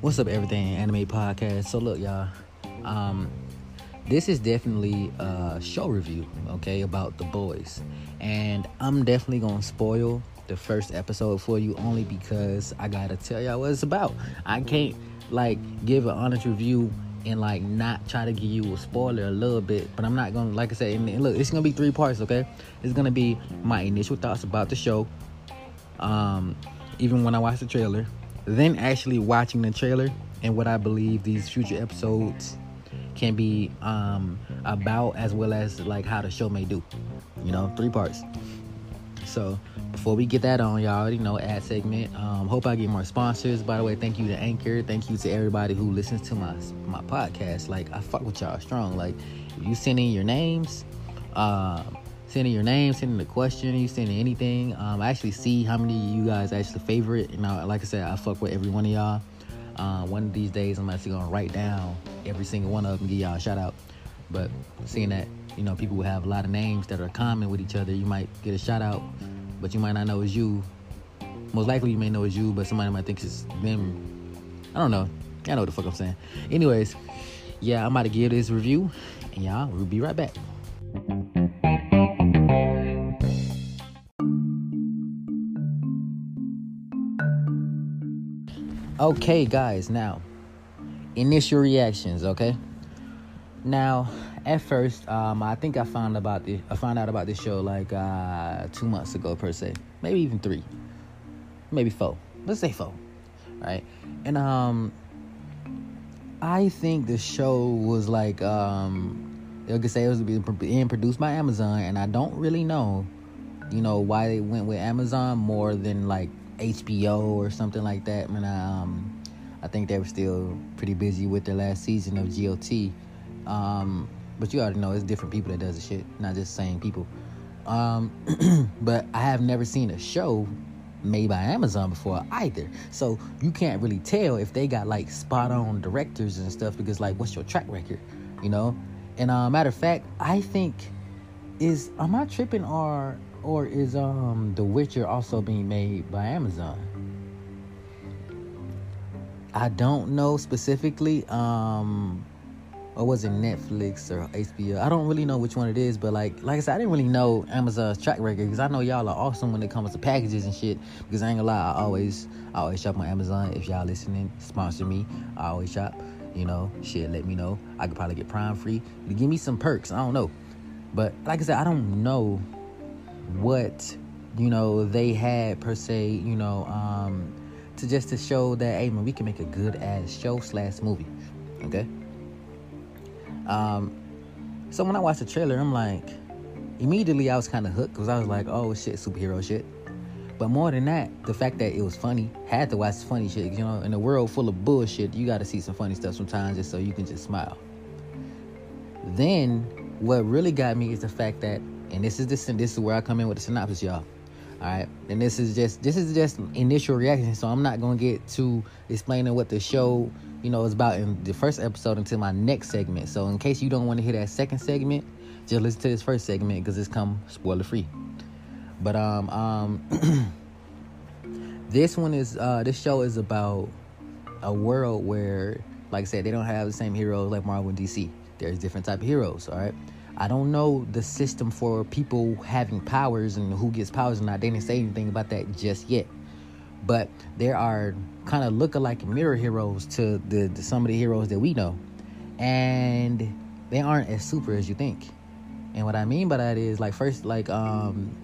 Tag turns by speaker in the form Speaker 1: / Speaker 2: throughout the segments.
Speaker 1: What's up, everything anime podcast? So look, y'all. Um, this is definitely a show review, okay, about the boys, and I'm definitely gonna spoil the first episode for you only because I gotta tell y'all what it's about. I can't like give an honest review and like not try to give you a spoiler a little bit, but I'm not gonna like I said. And look, it's gonna be three parts, okay? It's gonna be my initial thoughts about the show, um, even when I watch the trailer, then actually watching the trailer and what I believe these future episodes can be um, about, as well as like how the show may do. You know, three parts. So before we get that on, y'all already know ad segment. Um, hope I get more sponsors. By the way, thank you to Anchor. Thank you to everybody who listens to my my podcast. Like I fuck with y'all strong. Like you send in your names, um, sending your name, sending the question, you sending anything. Um, I actually see how many of you guys actually favorite. You know, like I said, I fuck with every one of y'all. Uh, one of these days, I'm actually gonna write down every single one of them, and give y'all a shout out. But seeing that, you know, people will have a lot of names that are common with each other, you might get a shout out, but you might not know it's you. Most likely, you may know it's you, but somebody might think it's them. I don't know. I know what the fuck I'm saying. Anyways, yeah, I'm about to give this review, and y'all, we'll be right back. Okay, guys, now initial reactions. Okay, now at first, um, I think I found about the I found out about this show like uh, two months ago per se, maybe even three, maybe four. Let's say four, right? And um, I think the show was like um, they could say it was being produced by Amazon, and I don't really know, you know, why they went with Amazon more than like HBO or something like that. I mean, um, I think they were still pretty busy with their last season of GOT. Um, but you already know it's different people that does the shit, not just the same people. Um, but I have never seen a show made by Amazon before either. So you can't really tell if they got like spot on directors and stuff because like what's your track record, you know? And uh, matter of fact, I think is am I tripping or or is um The Witcher also being made by Amazon? I don't know specifically. Um or was it Netflix or HBO? I don't really know which one it is, but like like I said, I didn't really know Amazon's track record because I know y'all are awesome when it comes to packages and shit. Because I ain't gonna lie, I always I always shop on Amazon. If y'all listening, sponsor me. I always shop. You know, shit, let me know. I could probably get Prime free. Give me some perks. I don't know, but like I said, I don't know what you know they had per se. You know, um, to just to show that hey man, we can make a good ass show slash movie. Okay. Um, so when I watched the trailer, I'm like, immediately I was kind of hooked because I was like, oh shit, superhero shit. But more than that, the fact that it was funny, had to watch funny shit. You know, in a world full of bullshit, you got to see some funny stuff sometimes just so you can just smile. Then, what really got me is the fact that, and this is this, and this is where I come in with the synopsis, y'all. All right, and this is just this is just initial reaction, so I'm not gonna get to explaining what the show you know is about in the first episode until my next segment. So in case you don't want to hear that second segment, just listen to this first segment because it's come spoiler free. But um um this one is uh this show is about a world where like I said they don't have the same heroes like Marvel and DC. There's different type of heroes, all right? I don't know the system for people having powers and who gets powers or not. They didn't say anything about that just yet. But there are kind of look-alike mirror heroes to the, some of the heroes that we know, and they aren't as super as you think. And what I mean by that is like first, like um,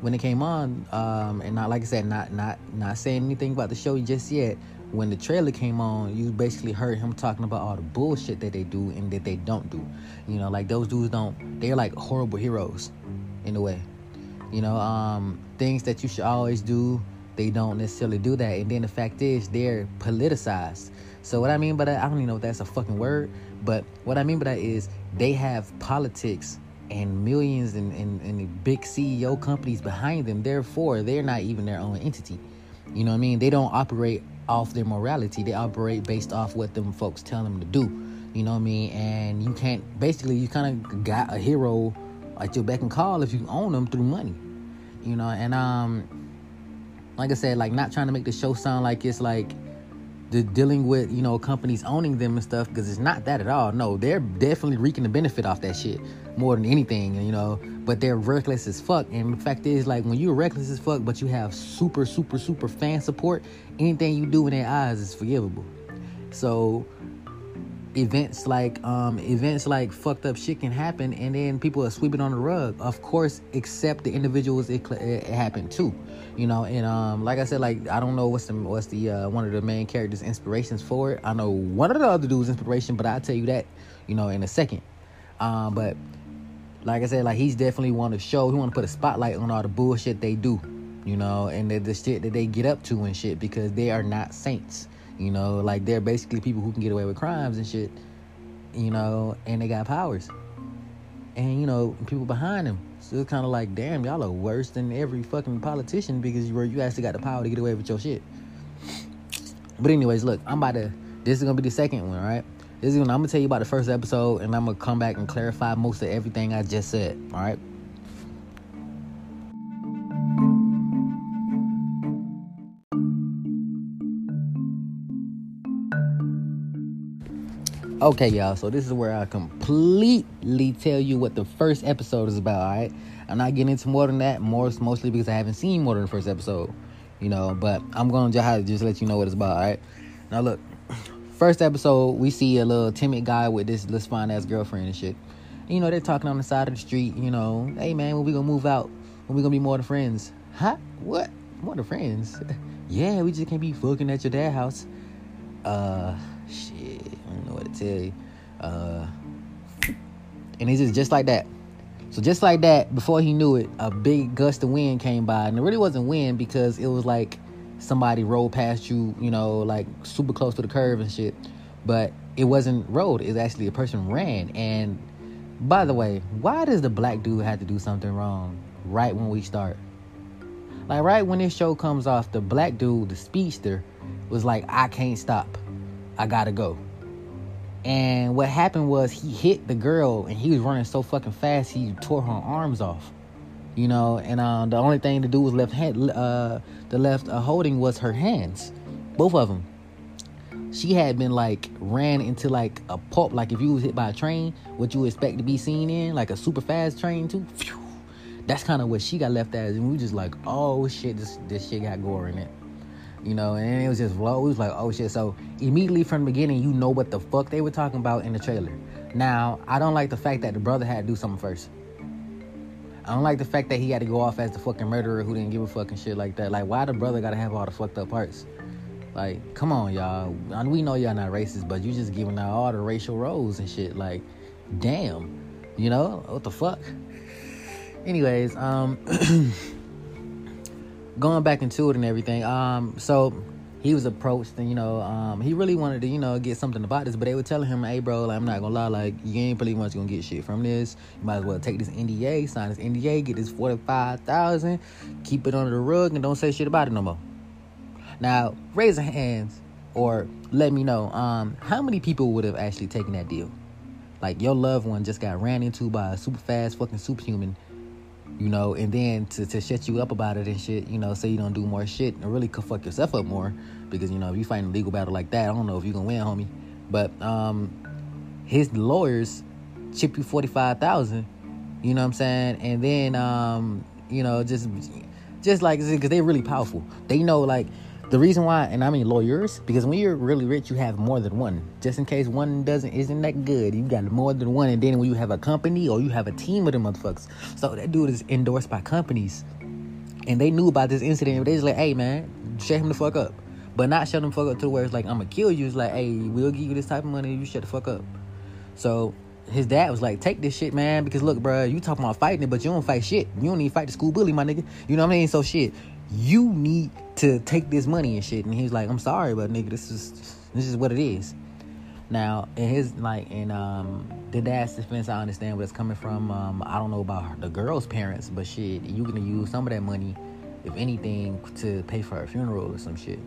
Speaker 1: when it came on, um, and not like I said, not not not saying anything about the show just yet when the trailer came on, you basically heard him talking about all the bullshit that they do and that they don't do. You know, like those dudes don't. They're like horrible heroes, in a way. You know, um, things that you should always do, they don't necessarily do that. And then the fact is, they're politicized. So what I mean by that, I don't even know if that's a fucking word, but what I mean by that is they have politics and millions and, and, and big CEO companies behind them. Therefore, they're not even their own entity. You know what I mean? They don't operate off their morality. They operate based off what them folks tell them to do. You know what I mean? And you can't basically you kind of got a hero at your beck and call if you own them through money. You know, and um like I said, like not trying to make the show sound like it's like dealing with you know companies owning them and stuff because it's not that at all. No, they're definitely reaping the benefit off that shit more than anything, you know. But they're reckless as fuck. And the fact is, like when you're reckless as fuck, but you have super, super, super fan support, anything you do in their eyes is forgivable. So events like um events like fucked up shit can happen and then people are sweeping on the rug. Of course except the individuals it, it happened to you know and um like i said like i don't know what's the what's the uh one of the main characters inspirations for it. I know one of the other dudes inspiration but i'll tell you that you know in a second. Um but like i said like he's definitely want to show he want to put a spotlight on all the bullshit they do you know and the, the shit that they get up to and shit because they are not saints you know, like they're basically people who can get away with crimes and shit. You know, and they got powers. And you know, people behind them. So it's kind of like, damn, y'all are worse than every fucking politician because you you actually got the power to get away with your shit. But anyways, look, I'm about to. This is gonna be the second one, right? This is gonna. I'm gonna tell you about the first episode, and I'm gonna come back and clarify most of everything I just said. All right. Okay, y'all. So this is where I completely tell you what the first episode is about. All right, I'm not getting into more than that. More mostly because I haven't seen more than the first episode. You know, but I'm gonna just just let you know what it's about. All right. Now look, first episode we see a little timid guy with this this fine ass girlfriend and shit. You know, they're talking on the side of the street. You know, hey man, when we gonna move out? When we gonna be more than friends? Huh? What? More than friends? yeah, we just can't be fucking at your dad house. Uh, shit know what to tell you. Uh, and it's just, just like that. So just like that, before he knew it, a big gust of wind came by, and it really wasn't wind because it was like somebody rolled past you, you know, like super close to the curve and shit. But it wasn't road; it's actually a person ran. And by the way, why does the black dude have to do something wrong right when we start? Like right when this show comes off, the black dude, the speedster, was like, "I can't stop, I gotta go." And what happened was he hit the girl and he was running so fucking fast he tore her arms off. You know, and uh, the only thing to do was left hand, uh, the left uh, holding was her hands, both of them. She had been like ran into like a pulp, like if you was hit by a train, what you expect to be seen in, like a super fast train too. That's kind of what she got left as, and we just like, oh shit, this this shit got gore in it you know, and it was just low. It was like, oh shit. So immediately from the beginning, you know what the fuck they were talking about in the trailer. Now, I don't like the fact that the brother had to do something first. I don't like the fact that he had to go off as the fucking murderer who didn't give a fucking shit like that. Like, why the brother gotta have all the fucked up parts? Like, come on, y'all. We know y'all not racist, but you just giving out all the racial roles and shit. Like, damn. You know what the fuck? Anyways, um. going back into it and everything. Um, so he was approached and you know, um, he really wanted to, you know, get something about this, but they were telling him, hey bro, like, I'm not gonna lie, like you ain't pretty much gonna get shit from this. You might as well take this NDA, sign this NDA, get this forty five thousand, keep it under the rug and don't say shit about it no more. Now, raise your hands or let me know, um, how many people would have actually taken that deal? Like your loved one just got ran into by a super fast fucking superhuman you know, and then to, to shut you up about it and shit, you know, so you don't do more shit and really could fuck yourself up more because, you know, if you fight a legal battle like that, I don't know if you're gonna win, homie. But um his lawyers chip you 45,000, you know what I'm saying? And then um, you know, just just like cuz they're really powerful. They know like the reason why, and I mean lawyers, because when you're really rich, you have more than one. Just in case one doesn't isn't that good, you got more than one. And then when you have a company or you have a team of them motherfuckers, so that dude is endorsed by companies, and they knew about this incident. But they just like, hey man, shut him the fuck up, but not shut him the fuck up to where it's like I'm gonna kill you. It's like, hey, we'll give you this type of money, you shut the fuck up. So his dad was like, take this shit, man, because look, bro, you talking about fighting it, but you don't fight shit. You don't even fight the school bully, my nigga. You know what I mean? So shit, you need to take this money and shit. And he's like, I'm sorry, but nigga, this is this is what it is. Now, in his like in um the dad's defense, I understand where it's coming from. Um, I don't know about the girl's parents, but shit, you gonna use some of that money, if anything, to pay for her funeral or some shit.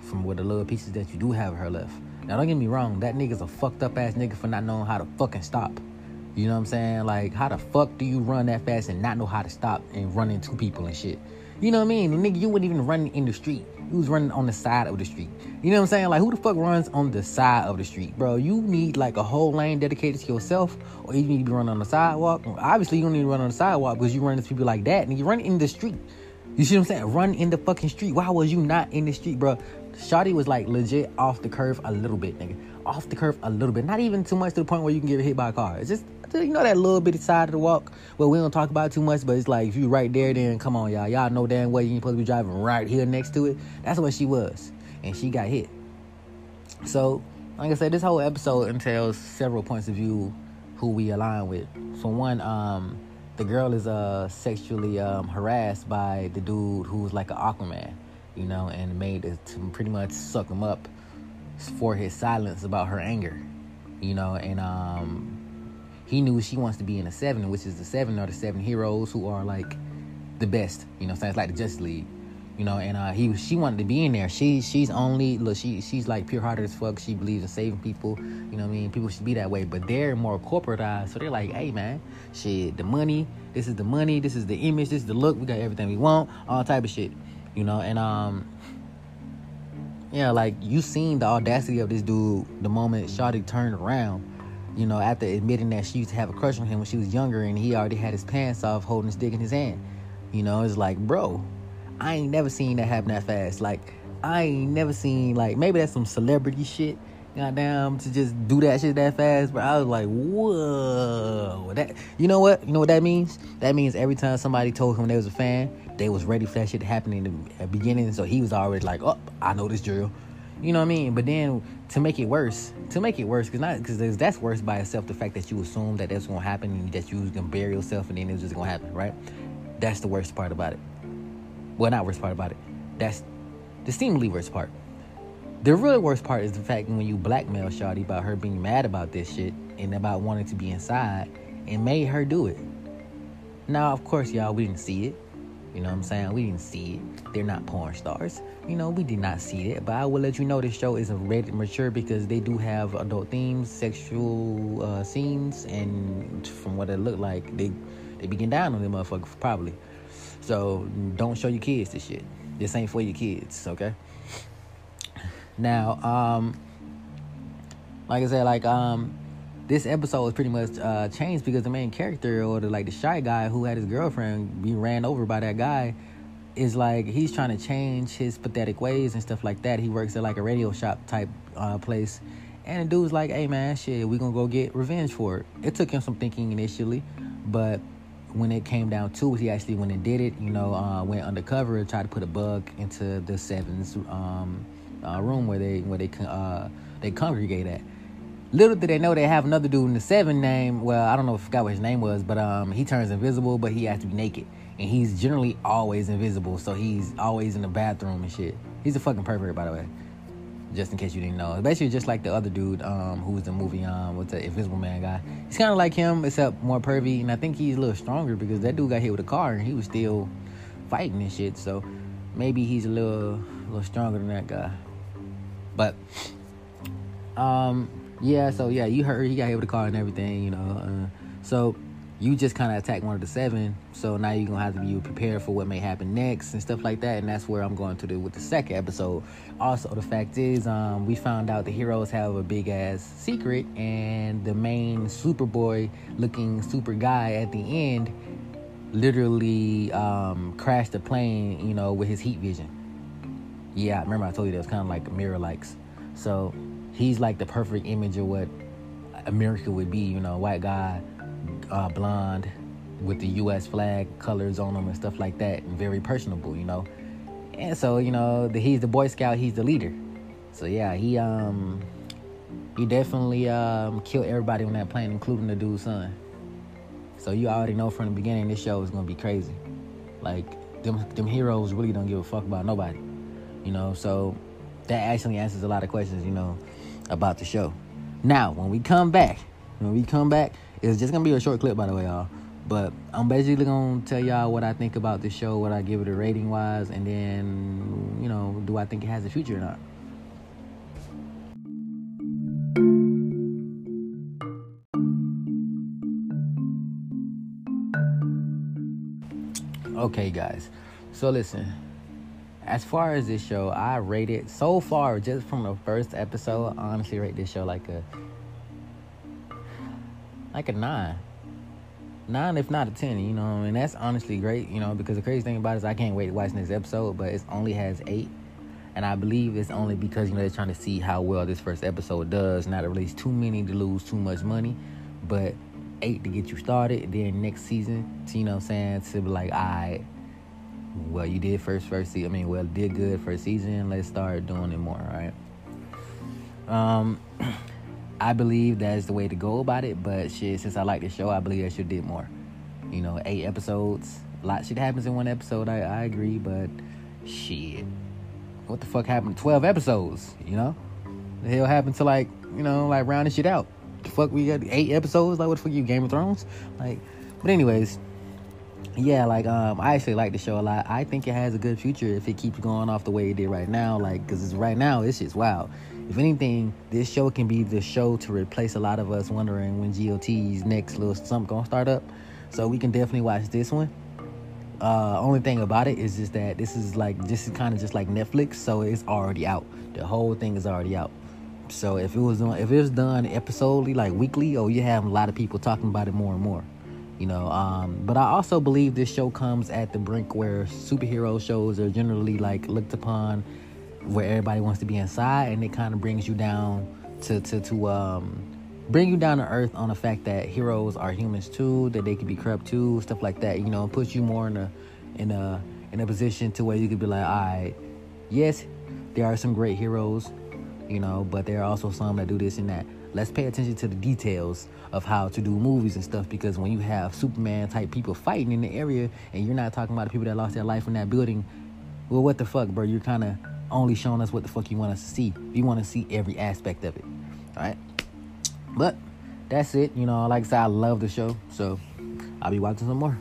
Speaker 1: From what the little pieces that you do have her left. Now, don't get me wrong, that nigga's a fucked up ass nigga for not knowing how to fucking stop. You know what I'm saying? Like, how the fuck do you run that fast and not know how to stop and run into people and shit? You know what I mean? Nigga, you wouldn't even run in the street. You was running on the side of the street. You know what I'm saying? Like, who the fuck runs on the side of the street, bro? You need like a whole lane dedicated to yourself, or you need to be running on the sidewalk. Obviously, you don't need to run on the sidewalk because you run into people like that, and you run in the street. You see what I'm saying? Run in the fucking street. Why was you not in the street, bro? Shotty was like legit off the curve a little bit, nigga. Off the curve a little bit. Not even too much to the point where you can get hit by a car. It's just you know that little bitty side of the walk well we don't talk about too much but it's like if you right there then come on y'all. Y'all know damn well you ain't supposed to be driving right here next to it. That's what she was and she got hit. So like i said this whole episode entails several points of view who we align with. For one um the girl is uh sexually um, harassed by the dude who's like an aquaman you know and made it to pretty much suck him up for his silence about her anger you know and um he knew she wants to be in the seven, which is the seven are the seven heroes who are like the best. You know, so it's like the Justice League. You know, and uh, he she wanted to be in there. She she's only look she she's like pure hearted as fuck. She believes in saving people. You know what I mean? People should be that way, but they're more corporatized. So they're like, hey man, shit, the money. This is the money. This is the image. This is the look. We got everything we want. All type of shit. You know, and um, yeah, like you seen the audacity of this dude the moment Shawty turned around you know, after admitting that she used to have a crush on him when she was younger and he already had his pants off holding his dick in his hand. You know, it's like, bro, I ain't never seen that happen that fast. Like, I ain't never seen, like, maybe that's some celebrity shit, goddamn, to just do that shit that fast. But I was like, whoa. That, you know what? You know what that means? That means every time somebody told him they was a fan, they was ready for that shit to happen in the beginning. So he was already like, oh, I know this drill. You know what I mean? But then to make it worse, to make it worse, because not because that's worse by itself. The fact that you assume that that's gonna happen and that you was gonna bury yourself and then it was just gonna happen, right? That's the worst part about it. Well, not worst part about it. That's the seemingly worst part. The really worst part is the fact when you blackmail Shawty about her being mad about this shit and about wanting to be inside and made her do it. Now, of course, y'all, we didn't see it. You know what I'm saying? We didn't see it. They're not porn stars. You know, we did not see it. But I will let you know this show is a rated mature because they do have adult themes, sexual uh, scenes, and from what it looked like, they they begin down on them motherfuckers probably. So don't show your kids this shit. This ain't for your kids, okay? Now, um, like I said, like um, this episode was pretty much uh, changed because the main character or the like the shy guy who had his girlfriend be ran over by that guy is like he's trying to change his pathetic ways and stuff like that. He works at like a radio shop type uh, place, and the dude's like, "Hey man, shit, we gonna go get revenge for it." It took him some thinking initially, but when it came down to it, he actually went and did it. You know, uh, went undercover and tried to put a bug into the Sevens um, uh, room where they where they uh, they congregate at. Little did they know they have another dude in the seven name. Well, I don't know if I forgot what his name was, but um, he turns invisible, but he has to be naked, and he's generally always invisible, so he's always in the bathroom and shit. He's a fucking pervert, by the way. Just in case you didn't know, basically just like the other dude um, who was the movie um, with the Invisible Man guy. He's kind of like him, except more pervy, and I think he's a little stronger because that dude got hit with a car and he was still fighting and shit. So maybe he's a little, a little stronger than that guy. But um, yeah, so yeah, you heard he got hit with a car and everything, you know. Uh, so you just kind of attacked one of the seven. So now you're gonna have to be prepared for what may happen next and stuff like that. And that's where I'm going to do with the second episode. Also, the fact is, um, we found out the heroes have a big ass secret, and the main Superboy looking super guy at the end literally um, crashed the plane, you know, with his heat vision. Yeah, remember I told you that was kind of like mirror likes. So he's like the perfect image of what America would be. You know, white guy, uh, blonde, with the U.S. flag colors on him and stuff like that, and very personable. You know, and so you know, the, he's the Boy Scout. He's the leader. So yeah, he um he definitely um killed everybody on that plane, including the dude's son. So you already know from the beginning this show is gonna be crazy. Like them them heroes really don't give a fuck about nobody. You know, so that actually answers a lot of questions, you know, about the show. Now, when we come back, when we come back, it's just gonna be a short clip, by the way, y'all. But I'm basically gonna tell y'all what I think about the show, what I give it a rating wise, and then you know, do I think it has a future or not? Okay, guys. So listen, as far as this show, I rate it so far just from the first episode. I honestly rate this show like a like a nine. Nine, if not a ten, you know, and that's honestly great, you know, because the crazy thing about it is I can't wait to watch next episode, but it only has eight. And I believe it's only because, you know, they're trying to see how well this first episode does, not to release too many to lose too much money, but eight to get you started. Then next season, to, you know what I'm saying, to be like, right, well, you did first first season. I mean, well, did good first season. Let's start doing it more, right? Um, I believe that's the way to go about it. But shit, since I like the show, I believe I should did more. You know, eight episodes. A lot shit happens in one episode. I, I agree, but shit, what the fuck happened? Twelve episodes. You know, the hell happened to like you know like rounding shit out. The fuck we got eight episodes. Like what the fuck you Game of Thrones? Like, but anyways. Yeah, like um, I actually like the show a lot. I think it has a good future if it keeps going off the way it did right now. Like, cause right now it's just wow if anything, this show can be the show to replace a lot of us wondering when GOT's next little something gonna start up. So we can definitely watch this one. Uh, only thing about it is just that this is like this is kind of just like Netflix, so it's already out. The whole thing is already out. So if it was done, if it was done episodally, like weekly, oh, you have a lot of people talking about it more and more. You know, um, but I also believe this show comes at the brink where superhero shows are generally like looked upon where everybody wants to be inside, and it kind of brings you down to to to um bring you down to earth on the fact that heroes are humans too, that they can be corrupt too, stuff like that. You know, puts you more in a in a in a position to where you could be like, all right, yes, there are some great heroes, you know, but there are also some that do this and that. Let's pay attention to the details of how to do movies and stuff because when you have Superman type people fighting in the area and you're not talking about the people that lost their life in that building, well, what the fuck, bro? You're kind of only showing us what the fuck you want us to see. You want to see every aspect of it. All right. But that's it. You know, like I said, I love the show. So I'll be watching some more.